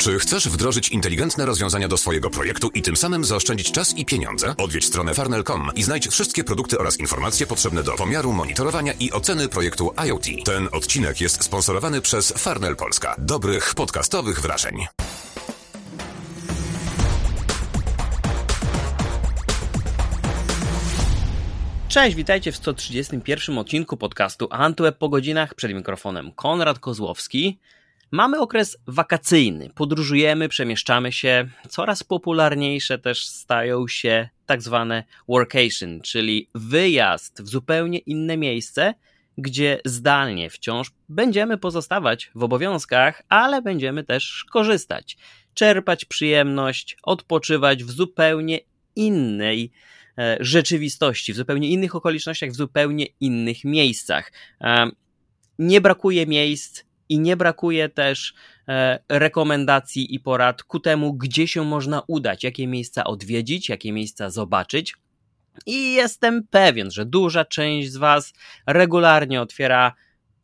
Czy chcesz wdrożyć inteligentne rozwiązania do swojego projektu i tym samym zaoszczędzić czas i pieniądze? Odwiedź stronę farnel.com i znajdź wszystkie produkty oraz informacje potrzebne do pomiaru, monitorowania i oceny projektu IoT. Ten odcinek jest sponsorowany przez Farnel Polska. Dobrych podcastowych wrażeń. Cześć, witajcie w 131 odcinku podcastu Antweb po godzinach. Przed mikrofonem Konrad Kozłowski. Mamy okres wakacyjny, podróżujemy, przemieszczamy się. Coraz popularniejsze też stają się tak zwane workation, czyli wyjazd w zupełnie inne miejsce, gdzie zdalnie wciąż będziemy pozostawać w obowiązkach, ale będziemy też korzystać, czerpać przyjemność, odpoczywać w zupełnie innej e, rzeczywistości, w zupełnie innych okolicznościach, w zupełnie innych miejscach. E, nie brakuje miejsc, i nie brakuje też e, rekomendacji i porad ku temu, gdzie się można udać, jakie miejsca odwiedzić, jakie miejsca zobaczyć. I jestem pewien, że duża część z Was regularnie otwiera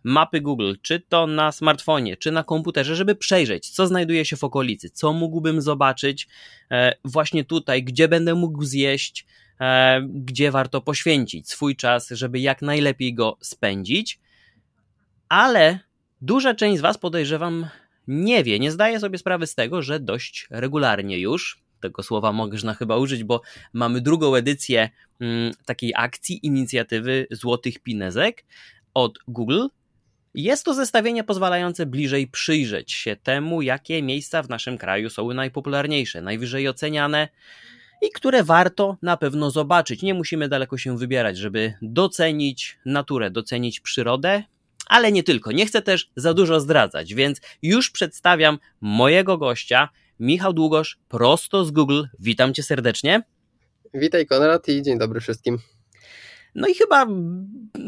mapy Google, czy to na smartfonie, czy na komputerze, żeby przejrzeć, co znajduje się w okolicy, co mógłbym zobaczyć e, właśnie tutaj, gdzie będę mógł zjeść, e, gdzie warto poświęcić swój czas, żeby jak najlepiej go spędzić. Ale Duża część z Was podejrzewam nie wie, nie zdaje sobie sprawy z tego, że dość regularnie już, tego słowa można chyba użyć, bo mamy drugą edycję mm, takiej akcji, inicjatywy Złotych Pinezek od Google. Jest to zestawienie pozwalające bliżej przyjrzeć się temu, jakie miejsca w naszym kraju są najpopularniejsze, najwyżej oceniane i które warto na pewno zobaczyć. Nie musimy daleko się wybierać, żeby docenić naturę, docenić przyrodę ale nie tylko. Nie chcę też za dużo zdradzać, więc już przedstawiam mojego gościa, Michał Długosz, prosto z Google. Witam cię serdecznie. Witaj Konrad i dzień dobry wszystkim. No i chyba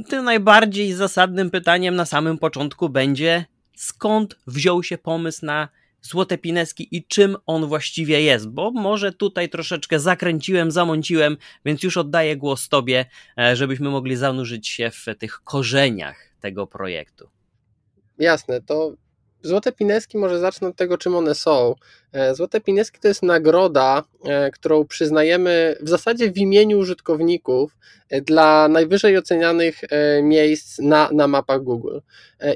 tym najbardziej zasadnym pytaniem na samym początku będzie, skąd wziął się pomysł na Złote Pineski i czym on właściwie jest, bo może tutaj troszeczkę zakręciłem, zamąciłem, więc już oddaję głos Tobie, e, żebyśmy mogli zanurzyć się w tych korzeniach tego projektu? Jasne, to Złote Pineski, może zacznę od tego, czym one są. E, Złote Pineski to jest nagroda, e, którą przyznajemy w zasadzie w imieniu użytkowników e, dla najwyżej ocenianych miejsc na, na mapach Google.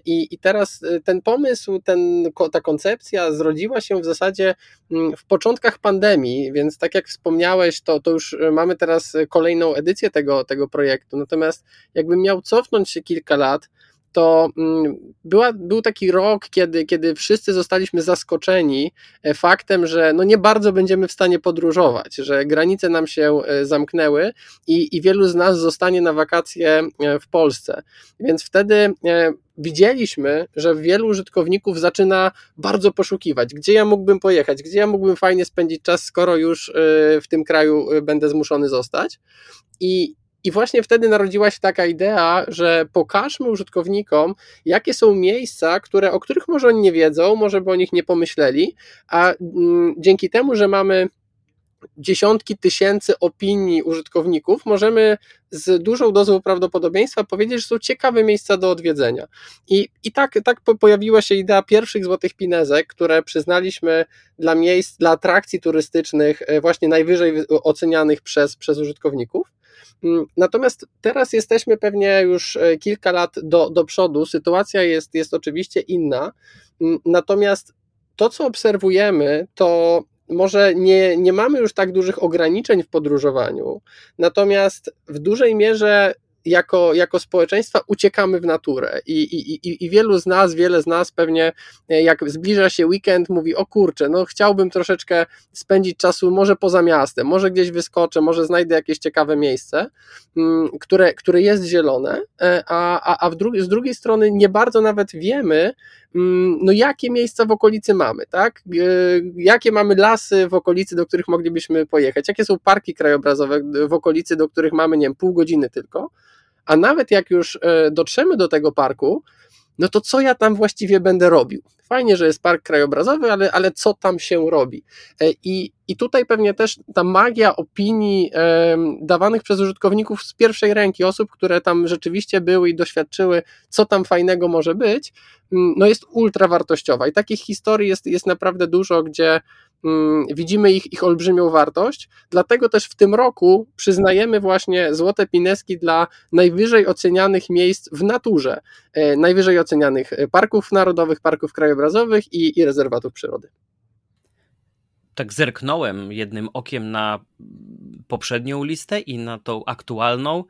I, I teraz ten pomysł, ten, ta koncepcja zrodziła się w zasadzie mm, w początkach pandemii, więc tak jak wspomniałeś, to, to już mamy teraz kolejną edycję tego, tego projektu. Natomiast jakbym miał cofnąć się kilka lat, to mm, była, był taki rok, kiedy, kiedy wszyscy zostaliśmy zaskoczeni e, faktem, że no nie bardzo będziemy w stanie podróżować, że granice nam się e, zamknęły i, i wielu z nas zostanie na wakacje e, w Polsce. Więc wtedy widzieliśmy, że wielu użytkowników zaczyna bardzo poszukiwać, gdzie ja mógłbym pojechać, gdzie ja mógłbym fajnie spędzić czas, skoro już w tym kraju będę zmuszony zostać. I, i właśnie wtedy narodziła się taka idea, że pokażmy użytkownikom, jakie są miejsca, które, o których może oni nie wiedzą, może by o nich nie pomyśleli, a mm, dzięki temu, że mamy dziesiątki tysięcy opinii użytkowników, możemy z dużą dozą prawdopodobieństwa powiedzieć, że są ciekawe miejsca do odwiedzenia. I, i tak, tak pojawiła się idea pierwszych złotych pinezek, które przyznaliśmy dla miejsc, dla atrakcji turystycznych, e, właśnie najwyżej ocenianych przez, przez użytkowników. Mm, natomiast teraz jesteśmy pewnie już e, kilka lat do, do przodu. Sytuacja jest, jest oczywiście inna. Mm, natomiast to, co obserwujemy, to może nie, nie mamy już tak dużych ograniczeń w podróżowaniu, natomiast w dużej mierze jako, jako społeczeństwa uciekamy w naturę. I, i, i wielu z nas, wiele z nas pewnie e, jak zbliża się weekend mówi o kurczę, no chciałbym troszeczkę spędzić czasu może poza miastem, może gdzieś wyskoczę, może znajdę jakieś ciekawe miejsce, mm, które, które jest zielone, e, a, a, a w z drugiej strony nie bardzo nawet wiemy, mm, no jakie miejsca w okolicy mamy, tak? E, jakie mamy lasy w okolicy, do których moglibyśmy pojechać, jakie są parki krajobrazowe w okolicy, do których mamy, nie wiem, pół godziny tylko, a nawet jak już e, dotrzemy do tego parku, no to co ja tam właściwie będę robił? Fajnie, że jest park krajobrazowy, ale, ale co tam się robi? I, I tutaj pewnie też ta magia opinii e, dawanych przez użytkowników z pierwszej ręki, osób, które tam rzeczywiście były i doświadczyły, co tam fajnego może być, no jest ultra wartościowa. I takich historii jest, jest naprawdę dużo, gdzie Mm, widzimy ich, ich olbrzymią wartość, dlatego też w tym roku przyznajemy właśnie złote pineski dla najwyżej ocenianych miejsc w naturze, e, najwyżej ocenianych parków narodowych, parków krajobrazowych i, i rezerwatów przyrody. Tak zerknąłem jednym okiem na poprzednią listę i na tą aktualną.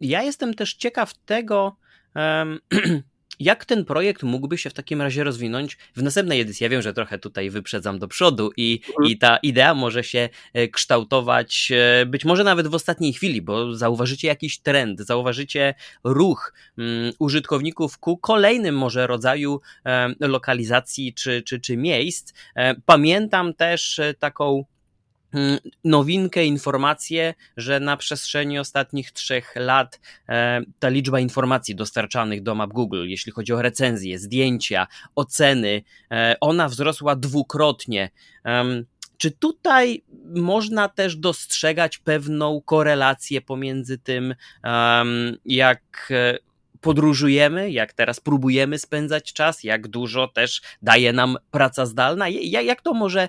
Ja jestem też ciekaw tego, Jak ten projekt mógłby się w takim razie rozwinąć w następnej edycji? Ja wiem, że trochę tutaj wyprzedzam do przodu i, mhm. i ta idea może się e, kształtować e, być może nawet w ostatniej chwili, bo zauważycie jakiś trend, zauważycie ruch um, użytkowników ku kolejnym może rodzaju um, lokalizacji czy, czy, czy miejsc. Pamiętam też taką Mm, nowinkę, informację, że na przestrzeni ostatnich trzech lat e, ta liczba informacji dostarczanych do map Google, jeśli chodzi o recenzje, zdjęcia, oceny, e, ona wzrosła dwukrotnie. Czy tutaj można też dostrzegać pewną korelację pomiędzy tym, jak e, podróżujemy, jak teraz próbujemy spędzać czas, jak dużo też daje nam praca zdalna? Jak to może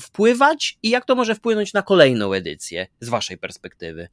wpływać i jak to może wpłynąć na kolejną edycję z Waszej perspektywy?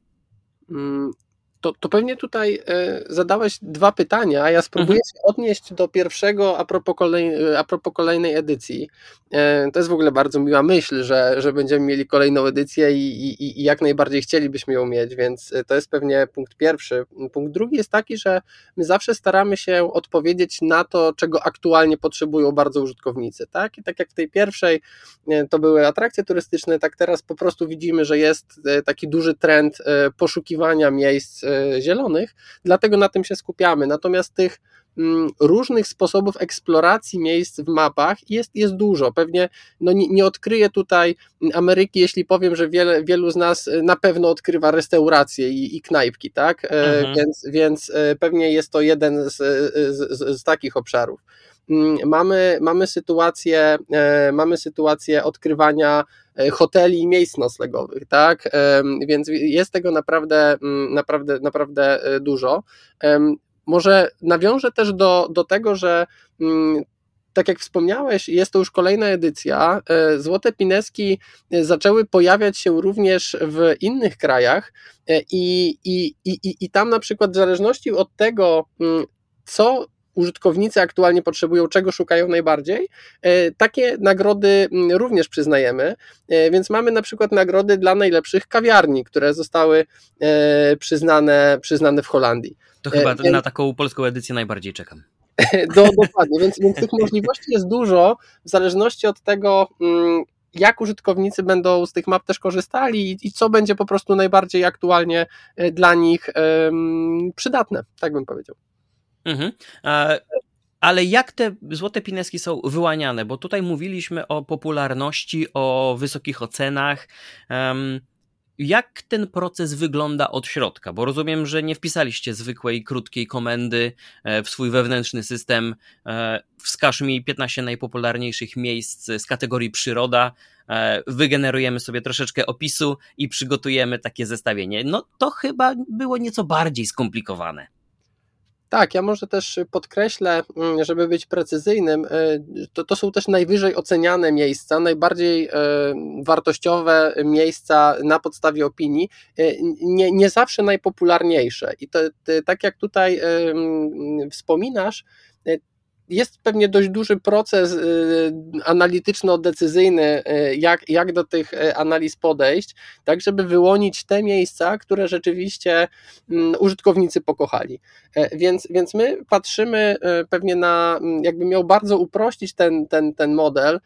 To, to pewnie tutaj e, zadałeś dwa pytania, a ja spróbuję mhm. się odnieść do pierwszego a propos, kolej, a propos kolejnej edycji. E, to jest w ogóle bardzo miła myśl, że, że będziemy mieli kolejną edycję i, i, i jak najbardziej chcielibyśmy ją mieć, więc to jest pewnie punkt pierwszy. Punkt drugi jest taki, że my zawsze staramy się odpowiedzieć na to, czego aktualnie potrzebują bardzo użytkownicy. Tak? I tak jak w tej pierwszej e, to były atrakcje turystyczne, tak teraz po prostu widzimy, że jest taki duży trend poszukiwania miejsc E, zielonych, dlatego na tym się skupiamy. Natomiast tych mm, różnych sposobów eksploracji miejsc w mapach jest, jest dużo. Pewnie no nie, nie odkryję tutaj Ameryki, jeśli powiem, że wiele, wielu z nas na pewno odkrywa restauracje i, i knajpki, tak? E, mhm. Więc, więc e, pewnie jest to jeden z, z, z takich obszarów. Mm, mamy, mamy, sytuację, mamy sytuację odkrywania E, hoteli i miejsc noclegowych, tak? Więc jest tego naprawdę, mm, naprawdę, naprawdę e, dużo. Może nawiążę też do, do tego, że mm, tak jak wspomniałeś, jest to już kolejna edycja. E, Złote Pineski zaczęły pojawiać się również w innych krajach i, i, i, i tam na przykład w zależności od tego, co użytkownicy aktualnie potrzebują, czego szukają najbardziej. E, takie nagrody mm, również przyznajemy, e, więc mamy na przykład nagrody dla najlepszych kawiarni, które zostały e, przyznane, przyznane w Holandii. To chyba więc... na taką polską edycję najbardziej czekam. Do, dokładnie, więc, więc tych możliwości jest dużo, w zależności od tego, mm, jak użytkownicy będą z tych map też korzystali i co będzie po prostu najbardziej aktualnie dla nich przydatne, tak bym powiedział. Mhm. Ale jak te złote pineski są wyłaniane? Bo tutaj mówiliśmy o popularności, o wysokich ocenach. Jak ten proces wygląda od środka? Bo rozumiem, że nie wpisaliście zwykłej, krótkiej komendy e, w swój wewnętrzny system. E, wskaż mi 15 najpopularniejszych miejsc z kategorii przyroda. E, wygenerujemy sobie troszeczkę opisu i przygotujemy takie zestawienie. No to chyba było nieco bardziej skomplikowane. Tak, ja może też podkreślę, mm, żeby być precyzyjnym, y, to, to są też najwyżej oceniane miejsca, najbardziej y, wartościowe miejsca na podstawie opinii, y, nie, nie zawsze najpopularniejsze. I to, tak jak tutaj wspominasz, jest pewnie dość duży proces y, analityczno-decyzyjny, y, jak, jak do tych y, analiz podejść, tak żeby wyłonić te miejsca, które rzeczywiście mm, użytkownicy pokochali. E, więc, więc my patrzymy pewnie na, mm, jakby miał bardzo uprościć ten, ten, ten model,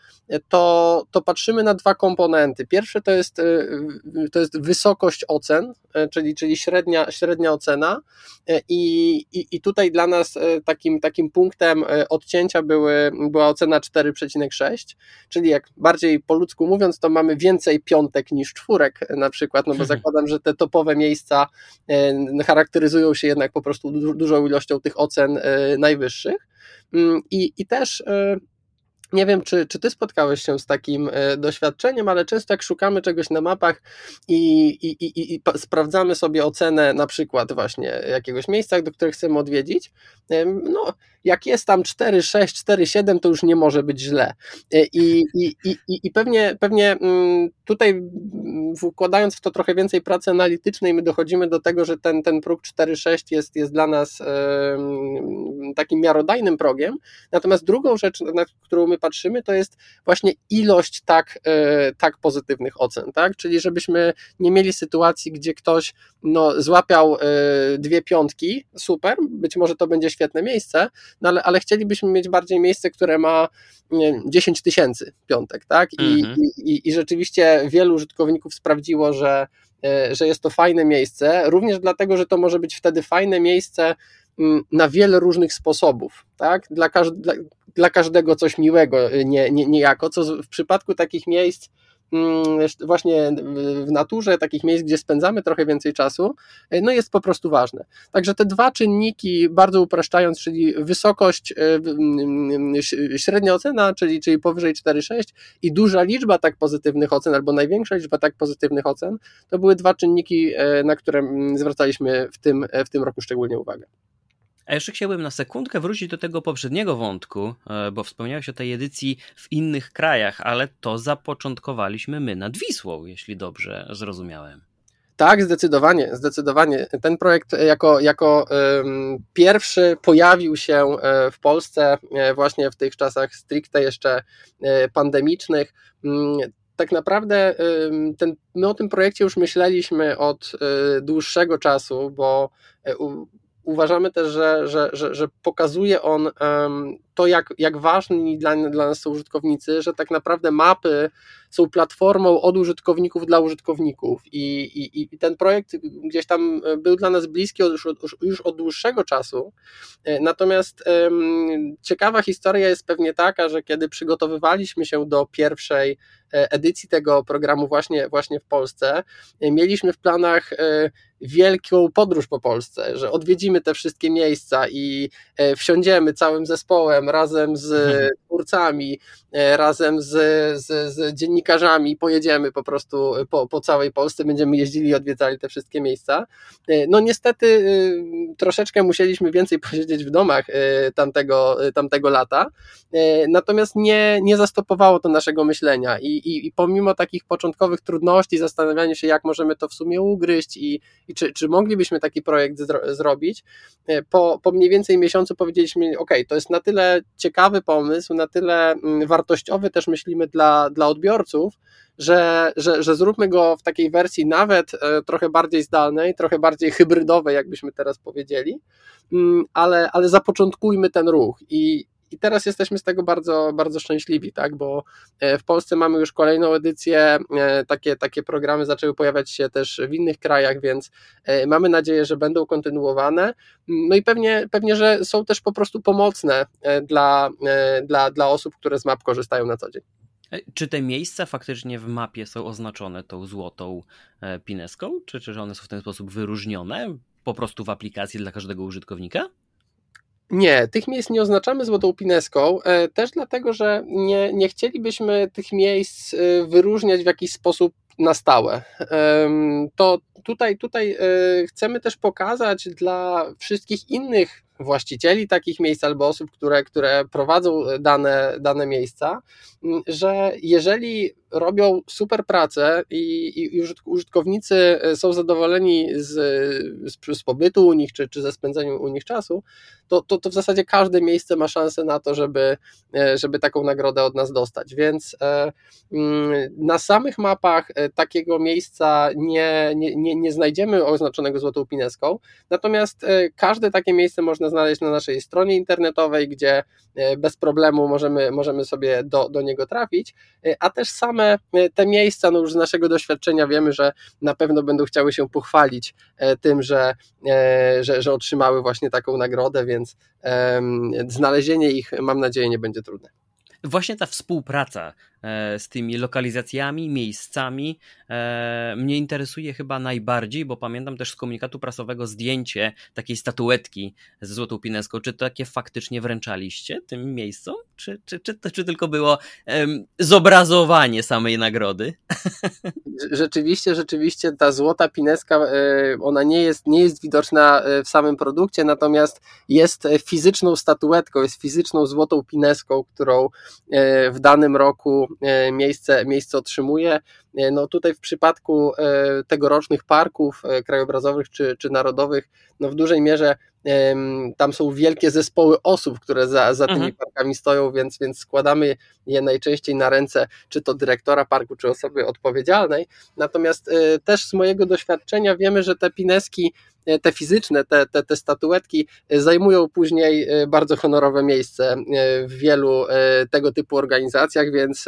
to, to patrzymy na dwa komponenty. Pierwsze to jest, to jest wysokość ocen, czyli, czyli średnia, średnia ocena i, i, i tutaj dla nas takim, takim punktem odcięcia były, była ocena 4,6, czyli jak bardziej po ludzku mówiąc, to mamy więcej piątek niż czwórek na przykład, no bo zakładam, że te topowe miejsca charakteryzują się jednak po prostu dużą ilością tych ocen najwyższych. Mm, I, i też nie wiem, czy, czy ty spotkałeś się z takim e, doświadczeniem, ale często jak szukamy czegoś na mapach i, i, i, i sprawdzamy sobie ocenę na przykład właśnie jakiegoś miejsca, do których chcemy odwiedzić, no jak jest tam 4, 6, 4, 7, to już nie może być źle. E, I, i, i, i pewnie, pewnie mm, tutaj wkładając w to trochę więcej pracy analitycznej, my dochodzimy do tego, że ten, ten próg 4,6 jest, jest dla nas takim miarodajnym progiem. Natomiast drugą rzecz, na którą my patrzymy, to jest właśnie ilość tak, e, tak pozytywnych ocen, tak? Czyli żebyśmy nie mieli sytuacji, gdzie ktoś no, złapiał e, dwie piątki, super, być może to będzie świetne miejsce, no ale, ale chcielibyśmy mieć bardziej miejsce, które ma nie, 10 tysięcy piątek, tak? I, mhm. i, I rzeczywiście wielu użytkowników sprawdziło, że, e, że jest to fajne miejsce, również dlatego, że to może być wtedy fajne miejsce na wiele różnych sposobów, tak? Dla, dla, dla każdego coś miłego, nie, nie, niejako, co w przypadku takich miejsc Mm, właśnie w naturze, takich miejsc, gdzie spędzamy trochę więcej czasu, e, no jest po prostu ważne. Także te dwa czynniki, bardzo upraszczając, czyli wysokość, mm, średnia ocena, czyli, czyli powyżej 4,6 i duża liczba tak pozytywnych ocen, albo największa liczba tak pozytywnych ocen, to były dwa czynniki, na które mm, zwracaliśmy w tym, w tym roku szczególnie uwagę. A jeszcze chciałbym na sekundkę wrócić do tego poprzedniego wątku, e, bo wspomniałeś o tej edycji w innych krajach, ale to zapoczątkowaliśmy my nad Wisłą, jeśli dobrze zrozumiałem. Tak, zdecydowanie, zdecydowanie. Ten projekt jako, jako um, pierwszy pojawił się e, w Polsce e, właśnie w tych czasach stricte jeszcze pandemicznych. Mm, tak naprawdę ten, my o tym projekcie już myśleliśmy od dłuższego czasu, bo uważamy też, że, że, że, że pokazuje on to, jak, jak ważni dla, dla nas są użytkownicy, że tak naprawdę mapy są platformą od użytkowników dla użytkowników. I, i, i ten projekt gdzieś tam był dla nas bliski już, już, od dłuższego czasu. E, natomiast um, ciekawa historia jest pewnie taka, że kiedy przygotowywaliśmy się do pierwszej e, edycji tego programu właśnie, właśnie w Polsce, e, mieliśmy w planach wielką podróż po Polsce, że odwiedzimy te wszystkie miejsca i wsiądziemy całym zespołem razem z mhm. twórcami, razem z, z, z dziennikarzami, pojedziemy po prostu po, po całej Polsce, będziemy jeździli i odwiedzali te wszystkie miejsca. No niestety troszeczkę musieliśmy więcej posiedzieć w domach tamtego, tamtego lata, natomiast nie, nie zastopowało to naszego myślenia i, i, i pomimo takich początkowych trudności, zastanawiania się jak możemy to w sumie ugryźć i, i czy, czy moglibyśmy taki projekt zro, zrobić, po, po mniej więcej miesiącu powiedzieliśmy, ok, to jest na tyle ciekawy pomysł, na tyle mm, wartościowy też myślimy dla, dla odbiorców, że, że, że zróbmy go w takiej wersji nawet e, trochę bardziej zdalnej, trochę bardziej hybrydowej, jakbyśmy teraz powiedzieli, mm, ale, ale zapoczątkujmy ten ruch i, i teraz jesteśmy z tego bardzo, bardzo szczęśliwi, tak? bo e, w Polsce mamy już kolejną edycję, e, takie, takie programy zaczęły pojawiać się też w innych krajach, więc e, mamy nadzieję, że będą kontynuowane. No i pewnie, pewnie że są też po prostu pomocne dla, dla, dla osób, które z map korzystają na co dzień. Czy te miejsca faktycznie w mapie są oznaczone tą złotą pineską, czy, czy one są w ten sposób wyróżnione po prostu w aplikacji dla każdego użytkownika? Nie, tych miejsc nie oznaczamy złotą pineską, e, też dlatego, że nie, nie chcielibyśmy tych miejsc e, wyróżniać w jakiś sposób na stałe. To tutaj, tutaj e, chcemy też pokazać dla wszystkich innych właścicieli takich miejsc albo osób, które, które prowadzą dane, dane miejsca, że jeżeli robią super pracę i, i użytkownicy są zadowoleni z, z, z, pobytu u nich, czy, czy ze spędzeniem u nich czasu, to, to, to w zasadzie każde miejsce ma szansę na to, żeby, żeby taką nagrodę od nas dostać. Więc e, na samych mapach e, takiego miejsca nie, nie, nie, nie znajdziemy oznaczonego złotą pineską, natomiast e, każde takie miejsce można znaleźć na naszej stronie internetowej, gdzie bez problemu możemy, możemy sobie do, do niego trafić, a też same te miejsca, no już z naszego doświadczenia wiemy, że na pewno będą chciały się pochwalić tym, że, że, że otrzymały właśnie taką nagrodę, więc znalezienie ich mam nadzieję nie będzie trudne. Właśnie ta współpraca E, z tymi lokalizacjami, miejscami e, mnie interesuje chyba najbardziej, bo pamiętam też z komunikatu prasowego zdjęcie takiej statuetki ze Złotą Pineską. Czy takie faktycznie wręczaliście tym miejscom? Czy, czy, czy, czy tylko było zobrazowanie samej nagrody? Rzeczywiście, rzeczywiście ta Złota Pineska, e, ona nie jest, nie jest widoczna w samym produkcie, natomiast jest fizyczną statuetką, jest fizyczną Złotą Pineską, którą w danym roku E, miejsce, miejsce otrzymuje. E, no tutaj w przypadku e, tegorocznych parków krajobrazowych czy, czy narodowych, no w dużej mierze tam są wielkie zespoły osób, które za, za tymi mhm. parkami stoją, więc, więc składamy je najczęściej na ręce czy to dyrektora parku, czy osoby odpowiedzialnej. Natomiast też z mojego doświadczenia wiemy, że te pineski E, te fizyczne, te, te, te statuetki e, zajmują później e, bardzo honorowe miejsce w wielu tego typu organizacjach, więc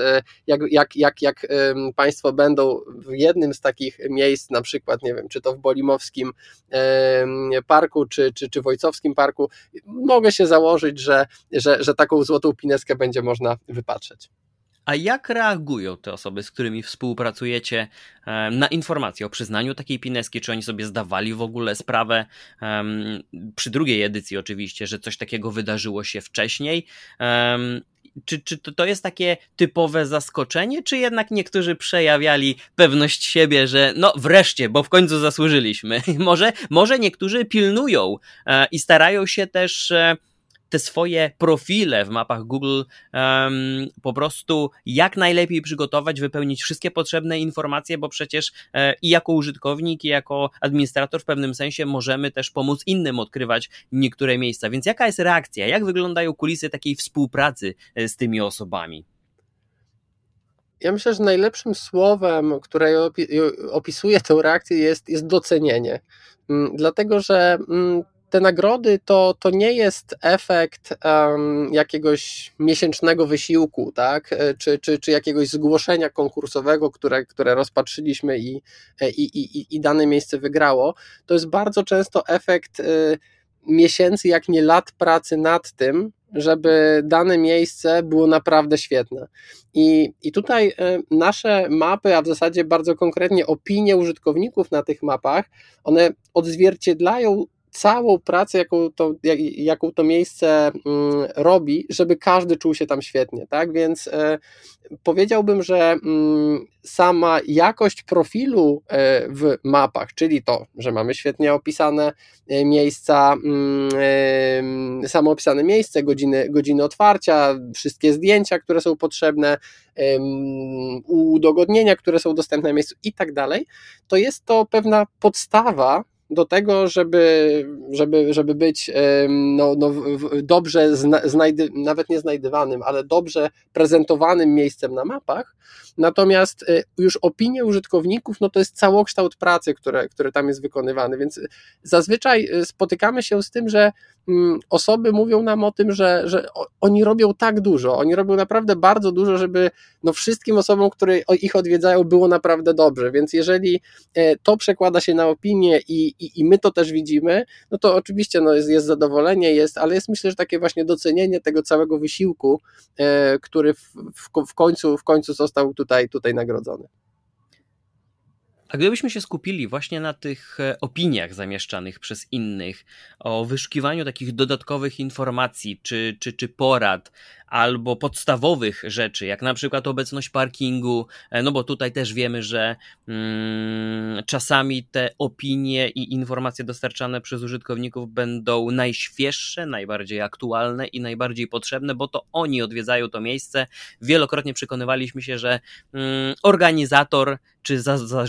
jak, jak, jak, jak Państwo będą w jednym z takich miejsc, na przykład, nie wiem, czy to w Bolimowskim Parku, czy, czy, czy Wojcowskim Parku, mogę się założyć, że, że, że taką złotą pineskę będzie można wypatrzeć. A jak reagują te osoby, z którymi współpracujecie na informacje o przyznaniu takiej pineski? Czy oni sobie zdawali w ogóle sprawę przy drugiej edycji oczywiście, że coś takiego wydarzyło się wcześniej? Czy, czy to jest takie typowe zaskoczenie, czy jednak niektórzy przejawiali pewność siebie, że no wreszcie, bo w końcu zasłużyliśmy? może, może niektórzy pilnują e, i starają się też e, te swoje profile w mapach Google um, po prostu jak najlepiej przygotować, wypełnić wszystkie potrzebne informacje, bo przecież e, i jako użytkownik, i jako administrator w pewnym sensie możemy też pomóc innym odkrywać niektóre miejsca. Więc jaka jest reakcja? Jak wyglądają kulisy takiej współpracy e, z tymi osobami? Ja myślę, że najlepszym słowem, które opisuje tę reakcję, jest, jest docenienie. Mm, dlatego, że mm, te nagrody to, to nie jest efekt um, jakiegoś miesięcznego wysiłku, tak? E, czy, czy, czy jakiegoś zgłoszenia konkursowego, które, które rozpatrzyliśmy i, e, i, i, i dane miejsce wygrało. To jest bardzo często efekt y, miesięcy, jak nie lat pracy nad tym, żeby dane miejsce było naprawdę świetne. I, I tutaj nasze mapy, a w zasadzie bardzo konkretnie opinie użytkowników na tych mapach, one odzwierciedlają całą pracę, jaką to, jak, jaką to miejsce mm, robi, żeby każdy czuł się tam świetnie, tak? Więc e, powiedziałbym, że mm, sama jakość profilu e, w mapach, czyli to, że mamy świetnie opisane e, miejsca, mm, samo opisane miejsce, godziny, godziny otwarcia, wszystkie zdjęcia, które są potrzebne, udogodnienia, które są dostępne na miejscu i tak dalej, to jest to pewna podstawa do tego, żeby, żeby, żeby być no, no, dobrze, znajdy, nawet nie znajdywanym, ale dobrze prezentowanym miejscem na mapach. Natomiast e, już opinie użytkowników, no to jest całokształt pracy, które, które tam jest wykonywany, więc zazwyczaj e, spotykamy się z tym, że mm, osoby mówią nam o tym, że, że oni robią tak dużo, oni robią naprawdę bardzo dużo, żeby no, wszystkim osobom, które ich odwiedzają, było naprawdę dobrze. Więc jeżeli e, to przekłada się na opinię i, i, i my to też widzimy, no to oczywiście no, jest, jest zadowolenie, jest, ale jest myślę, że takie właśnie docenienie tego całego wysiłku, e, który w, w, w, końcu, w końcu został tutaj, tutaj nagrodzony. A gdybyśmy się skupili właśnie na tych e, opiniach zamieszczanych przez innych, o wyszukiwaniu takich dodatkowych informacji czy, czy, czy porad, albo podstawowych rzeczy, jak na przykład obecność parkingu, e, no bo tutaj też wiemy, że mm, czasami te opinie i informacje dostarczane przez użytkowników będą najświeższe, najbardziej aktualne i najbardziej potrzebne, bo to oni odwiedzają to miejsce. Wielokrotnie przekonywaliśmy się, że mm, organizator czy za,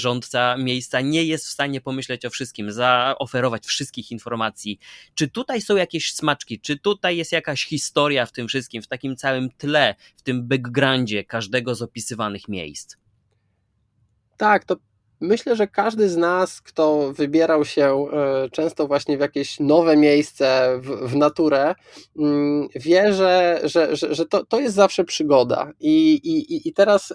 miejsca nie jest w stanie pomyśleć o wszystkim, zaoferować wszystkich informacji. Czy tutaj są jakieś smaczki, czy tutaj jest jakaś historia w tym wszystkim, w takim całym tle, w tym backgroundzie każdego z opisywanych miejsc. Tak, to myślę, że każdy z nas, kto wybierał się często właśnie w jakieś nowe miejsce, w, w naturę, mm, wie, że, że, że, że to, to jest zawsze przygoda. I, i, i teraz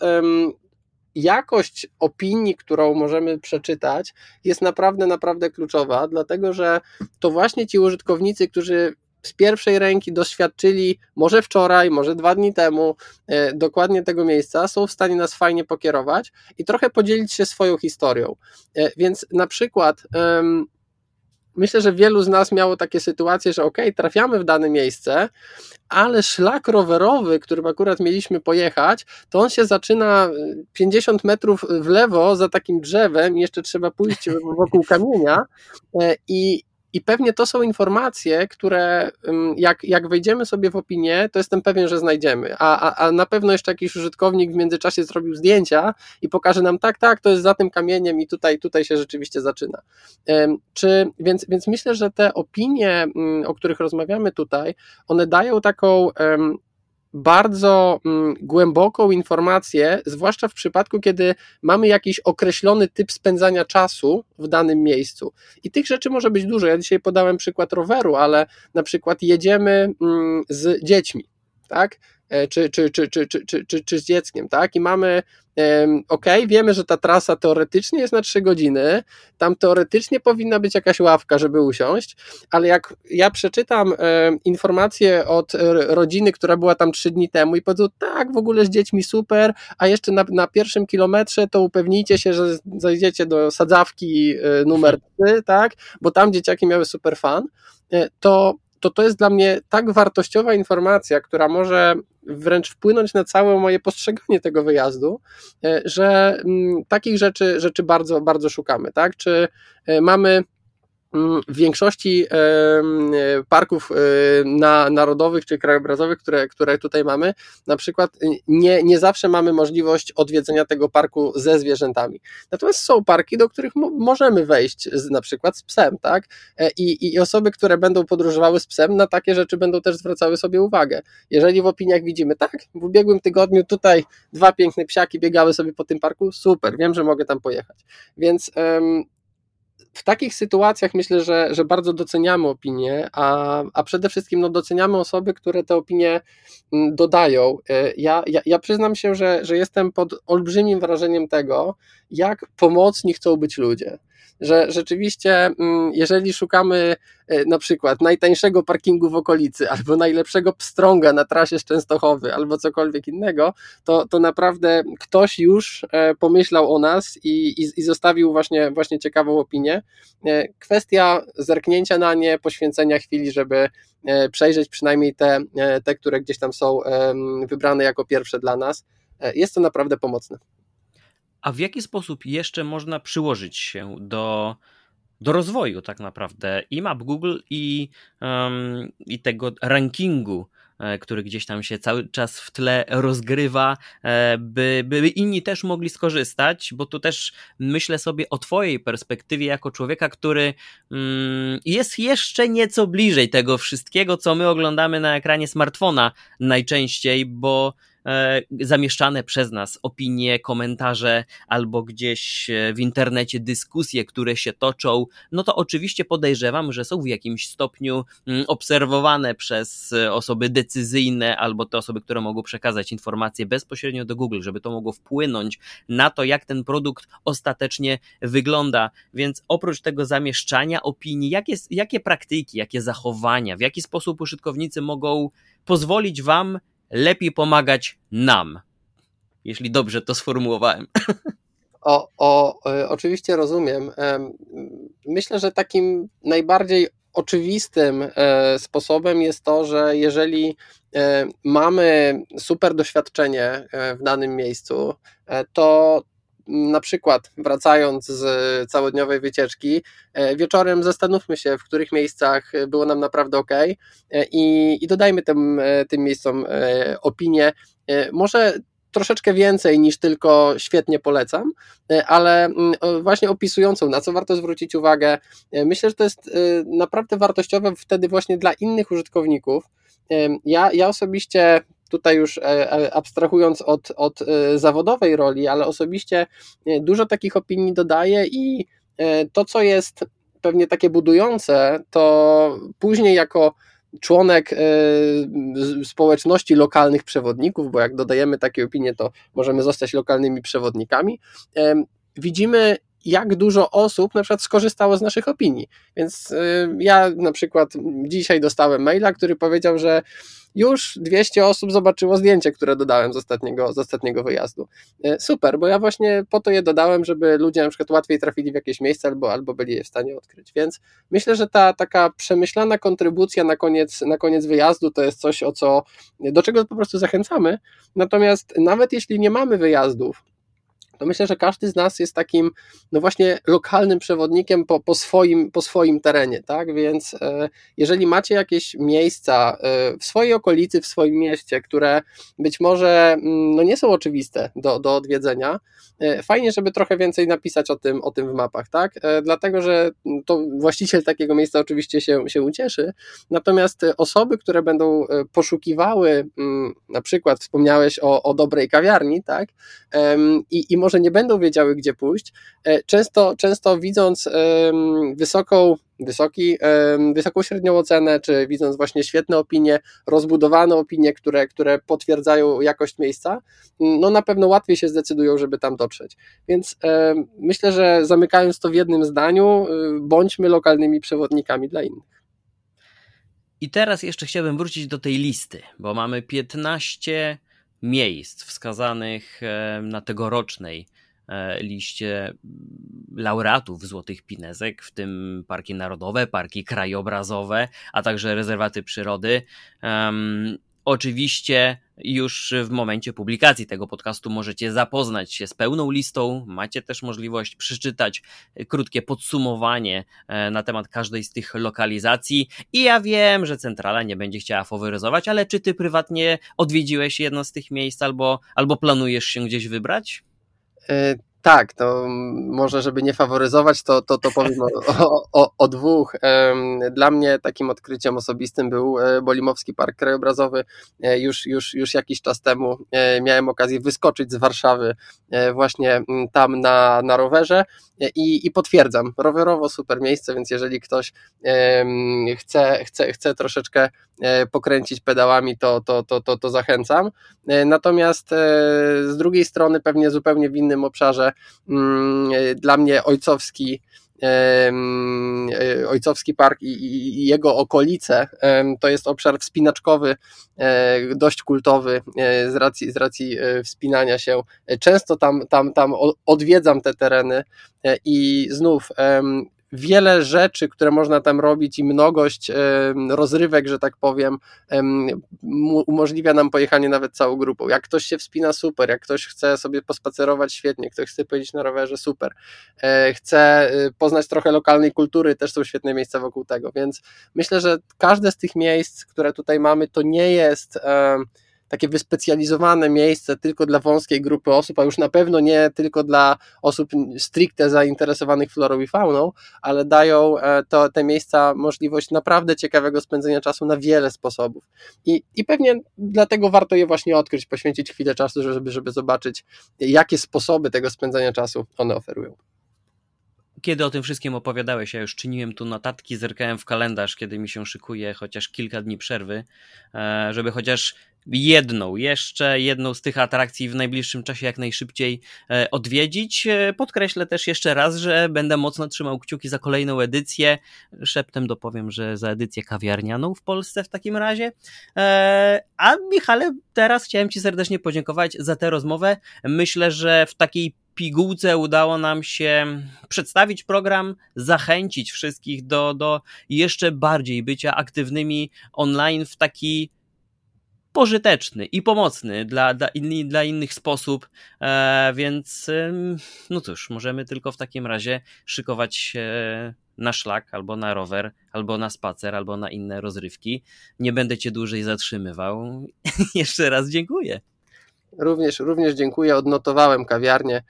jakość opinii, którą możemy przeczytać, jest naprawdę, naprawdę kluczowa, dlatego że to właśnie ci użytkownicy, którzy z pierwszej ręki doświadczyli, może wczoraj, może dwa dni temu, e, dokładnie tego miejsca, są w stanie nas fajnie pokierować i trochę podzielić się swoją historią. E, więc na przykład myślę, że wielu z nas miało takie sytuacje, że ok, trafiamy w dane miejsce, ale szlak rowerowy, którym akurat mieliśmy pojechać, to on się zaczyna 50 e, metrów w lewo za takim drzewem, jeszcze trzeba pójść wokół kamienia i, i pewnie to są informacje, które jak, jak wejdziemy sobie w opinię, to jestem pewien, że znajdziemy. A, a, a na pewno jeszcze jakiś użytkownik w międzyczasie zrobił zdjęcia i pokaże nam, tak, tak, to jest za tym kamieniem i tutaj, tutaj się rzeczywiście zaczyna. Czy, więc, więc myślę, że te opinie, o których rozmawiamy tutaj, one dają taką bardzo mm, głęboką informację, zwłaszcza w przypadku, kiedy mamy jakiś określony typ spędzania czasu w danym miejscu. I tych rzeczy może być dużo. Ja dzisiaj podałem przykład roweru, ale na przykład jedziemy mm, z dziećmi, tak? Czy, czy, czy, czy, czy, czy, czy, czy z dzieckiem, tak? I mamy ok, wiemy, że ta trasa teoretycznie jest na 3 godziny, tam teoretycznie powinna być jakaś ławka, żeby usiąść, ale jak ja przeczytam informację od rodziny, która była tam 3 dni temu i powiedzą, tak, w ogóle z dziećmi super, a jeszcze na, na pierwszym kilometrze to upewnijcie się, że zajdziecie do sadzawki e, numer 3, tak, bo tam dzieciaki miały super fan, e, to to to jest dla mnie tak wartościowa informacja, która może wręcz wpłynąć na całe moje postrzeganie tego wyjazdu, e, że mm, takich rzeczy, rzeczy bardzo, bardzo szukamy, tak? Czy e, mamy w większości parków na, narodowych czy krajobrazowych, które, które tutaj mamy, na przykład nie, nie zawsze mamy możliwość odwiedzenia tego parku ze zwierzętami. Natomiast są parki, do których mo możemy wejść z, na przykład z psem, tak? E, I, I osoby, które będą podróżowały z psem, na takie rzeczy będą też zwracały sobie uwagę. Jeżeli w opiniach widzimy, tak, w ubiegłym tygodniu tutaj dwa piękne psiaki biegały sobie po tym parku, super, wiem, że mogę tam pojechać. Więc w takich sytuacjach myślę, że, że bardzo doceniamy opinie, a, a przede wszystkim no, doceniamy osoby, które te opinie mm, dodają. E, ja, ja, ja przyznam się, że, że jestem pod olbrzymim wrażeniem tego, jak pomocni chcą być ludzie że rzeczywiście, mm, jeżeli szukamy e, na przykład najtańszego parkingu w okolicy, albo najlepszego pstrąga na trasie z Częstochowy, albo cokolwiek innego, to, to naprawdę ktoś już e, pomyślał o nas i, i, i zostawił właśnie, właśnie ciekawą opinię. E, kwestia zerknięcia na nie, poświęcenia chwili, żeby przejrzeć przynajmniej te, te które gdzieś tam są wybrane jako pierwsze dla nas. Jest to naprawdę pomocne. A w jaki sposób jeszcze można przyłożyć się do, do rozwoju tak naprawdę i map Google i, um, i tego rankingu, e, który gdzieś tam się cały czas w tle rozgrywa, e, by, by inni też mogli skorzystać, bo tu też myślę sobie o Twojej perspektywie jako człowieka, który mm, jest jeszcze nieco bliżej tego wszystkiego, co my oglądamy na ekranie smartfona najczęściej, bo zamieszczane przez nas opinie, komentarze albo gdzieś e, w internecie dyskusje, które się toczą, no to oczywiście podejrzewam, że są w jakimś stopniu mm, obserwowane przez e, osoby decyzyjne albo te osoby, które mogą przekazać informacje bezpośrednio do Google, żeby to mogło wpłynąć na to, jak ten produkt ostatecznie wygląda. Więc oprócz tego zamieszczania opinii, jakie, jakie praktyki, jakie zachowania, w jaki sposób użytkownicy mogą pozwolić Wam lepiej pomagać nam. Jeśli dobrze to sformułowałem. O, o, e, oczywiście rozumiem. Myślę, że takim najbardziej oczywistym e, sposobem jest to, że jeżeli e, mamy super doświadczenie w danym miejscu, to na przykład wracając z całodniowej wycieczki, e, wieczorem zastanówmy się, w których miejscach było nam naprawdę ok e, i, i dodajmy tym, e, tym miejscom opinię. Może troszeczkę więcej niż tylko świetnie polecam, ale mm, właśnie opisującą, na co warto zwrócić uwagę. Myślę, że to jest naprawdę wartościowe wtedy właśnie dla innych użytkowników. Ja, ja osobiście tutaj już abstrahując od, od zawodowej roli, ale osobiście dużo takich opinii dodaję i to, co jest pewnie takie budujące, to później jako członek społeczności lokalnych przewodników, bo jak dodajemy takie opinie, to możemy zostać lokalnymi przewodnikami. Widzimy, jak dużo osób na przykład skorzystało z naszych opinii. Więc ja na przykład dzisiaj dostałem maila, który powiedział, że już 200 osób zobaczyło zdjęcie, które dodałem z ostatniego, z ostatniego wyjazdu. E, super, bo ja właśnie po to je dodałem, żeby ludzie na przykład łatwiej trafili w jakieś miejsce albo, albo byli je w stanie odkryć. Więc myślę, że ta taka przemyślana kontrybucja na koniec, na koniec wyjazdu to jest coś, o co, do czego po prostu zachęcamy. Natomiast nawet jeśli nie mamy wyjazdów, to myślę, że każdy z nas jest takim, no właśnie, lokalnym przewodnikiem po, po, swoim, po swoim terenie, tak? Więc e, jeżeli macie jakieś miejsca e, w swojej okolicy, w swoim mieście, które być może mm, no nie są oczywiste do, do odwiedzenia, e, fajnie, żeby trochę więcej napisać o tym, o tym w mapach, tak? Dlatego, że to właściciel takiego miejsca oczywiście się, się ucieszy, natomiast osoby, które będą poszukiwały, mm, na przykład wspomniałeś o, o dobrej kawiarni, tak? I, i może może nie będą wiedziały, gdzie pójść, e, często, często widząc wysoką, wysoki, wysoką średnią ocenę, czy widząc właśnie świetne opinie, rozbudowane opinie, które, które potwierdzają jakość miejsca, no na pewno łatwiej się zdecydują, żeby tam dotrzeć. Więc myślę, że zamykając to w jednym zdaniu, y, bądźmy lokalnymi przewodnikami dla innych. I teraz jeszcze chciałbym wrócić do tej listy, bo mamy 15 miejsc wskazanych na tegorocznej e, liście laureatów Złotych Pinezek, w tym parki narodowe, parki krajobrazowe, a także rezerwaty przyrody. Oczywiście już w momencie publikacji tego podcastu możecie zapoznać się z pełną listą. Macie też możliwość przeczytać krótkie podsumowanie e, na temat każdej z tych lokalizacji. I ja wiem, że centrala nie będzie chciała faworyzować, ale czy ty prywatnie odwiedziłeś jedno z tych miejsc albo, albo planujesz się gdzieś wybrać? Tak, to może, żeby nie faworyzować, to, to, to powiem o, o, o, dwóch. Dla mnie takim odkryciem osobistym był e, Bolimowski Park Krajobrazowy. E, już, już, już jakiś czas temu e, miałem okazję wyskoczyć z Warszawy właśnie tam na, na rowerze i, i potwierdzam, rowerowo super miejsce, więc jeżeli ktoś chce, chce, chce troszeczkę pokręcić pedałami, to, to, to, to, to zachęcam. Natomiast z drugiej strony, pewnie zupełnie w innym obszarze, Mm, dla mnie ojcowski e, ojcowski park i, jego okolice to jest obszar wspinaczkowy, e, dość kultowy e, z racji, z racji wspinania się. Często tam, tam, tam odwiedzam te tereny i znów wiele rzeczy, które można tam robić i mnogość rozrywek, że tak powiem, umożliwia nam pojechanie nawet całą grupą. Jak ktoś się wspina, super, jak ktoś chce sobie pospacerować, świetnie, ktoś chce pojeździć na rowerze, super, e, chce y, poznać trochę lokalnej kultury, też są świetne miejsca wokół tego, więc myślę, że każde z tych miejsc, które tutaj mamy, to nie jest takie wyspecjalizowane miejsce tylko dla wąskiej grupy osób, a już na pewno nie tylko dla osób stricte zainteresowanych florą i fauną, ale dają e, to, te miejsca możliwość naprawdę ciekawego spędzenia czasu na wiele sposobów. I, I pewnie dlatego warto je właśnie odkryć, poświęcić chwilę czasu, żeby, żeby zobaczyć, jakie sposoby tego spędzania czasu one oferują kiedy o tym wszystkim opowiadałeś, ja już czyniłem tu notatki, zerkałem w kalendarz, kiedy mi się szykuje chociaż kilka dni przerwy, e, żeby chociaż jedną, jeszcze jedną z tych atrakcji w najbliższym czasie jak najszybciej e, odwiedzić. E, podkreślę też jeszcze raz, że będę mocno trzymał kciuki za kolejną edycję. Szeptem dopowiem, że za edycję kawiarnianą w Polsce w takim razie. A Michale, teraz chciałem Ci serdecznie podziękować za tę rozmowę. Myślę, że w takiej pigułce udało nam się przedstawić program, zachęcić wszystkich do, do jeszcze bardziej bycia aktywnymi online w taki pożyteczny i pomocny dla, dla, dla innych sposób, e, więc no cóż, możemy tylko w takim razie szykować się na szlak, albo na rower, albo na spacer, albo na inne rozrywki. Nie będę cię dłużej zatrzymywał. Jeszcze raz dziękuję. Również, również dziękuję, odnotowałem kawiarnię.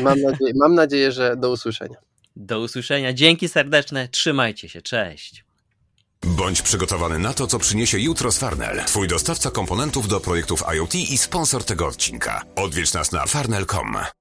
Mam nadzieję, mam nadzieję, że do usłyszenia. Do usłyszenia. Dzięki serdeczne. Trzymajcie się. Cześć. Bądź przygotowany na to, co przyniesie jutro z Farnell. Twój dostawca komponentów do projektów IoT i sponsor tego odcinka. Odwiedź nas na farnell.com.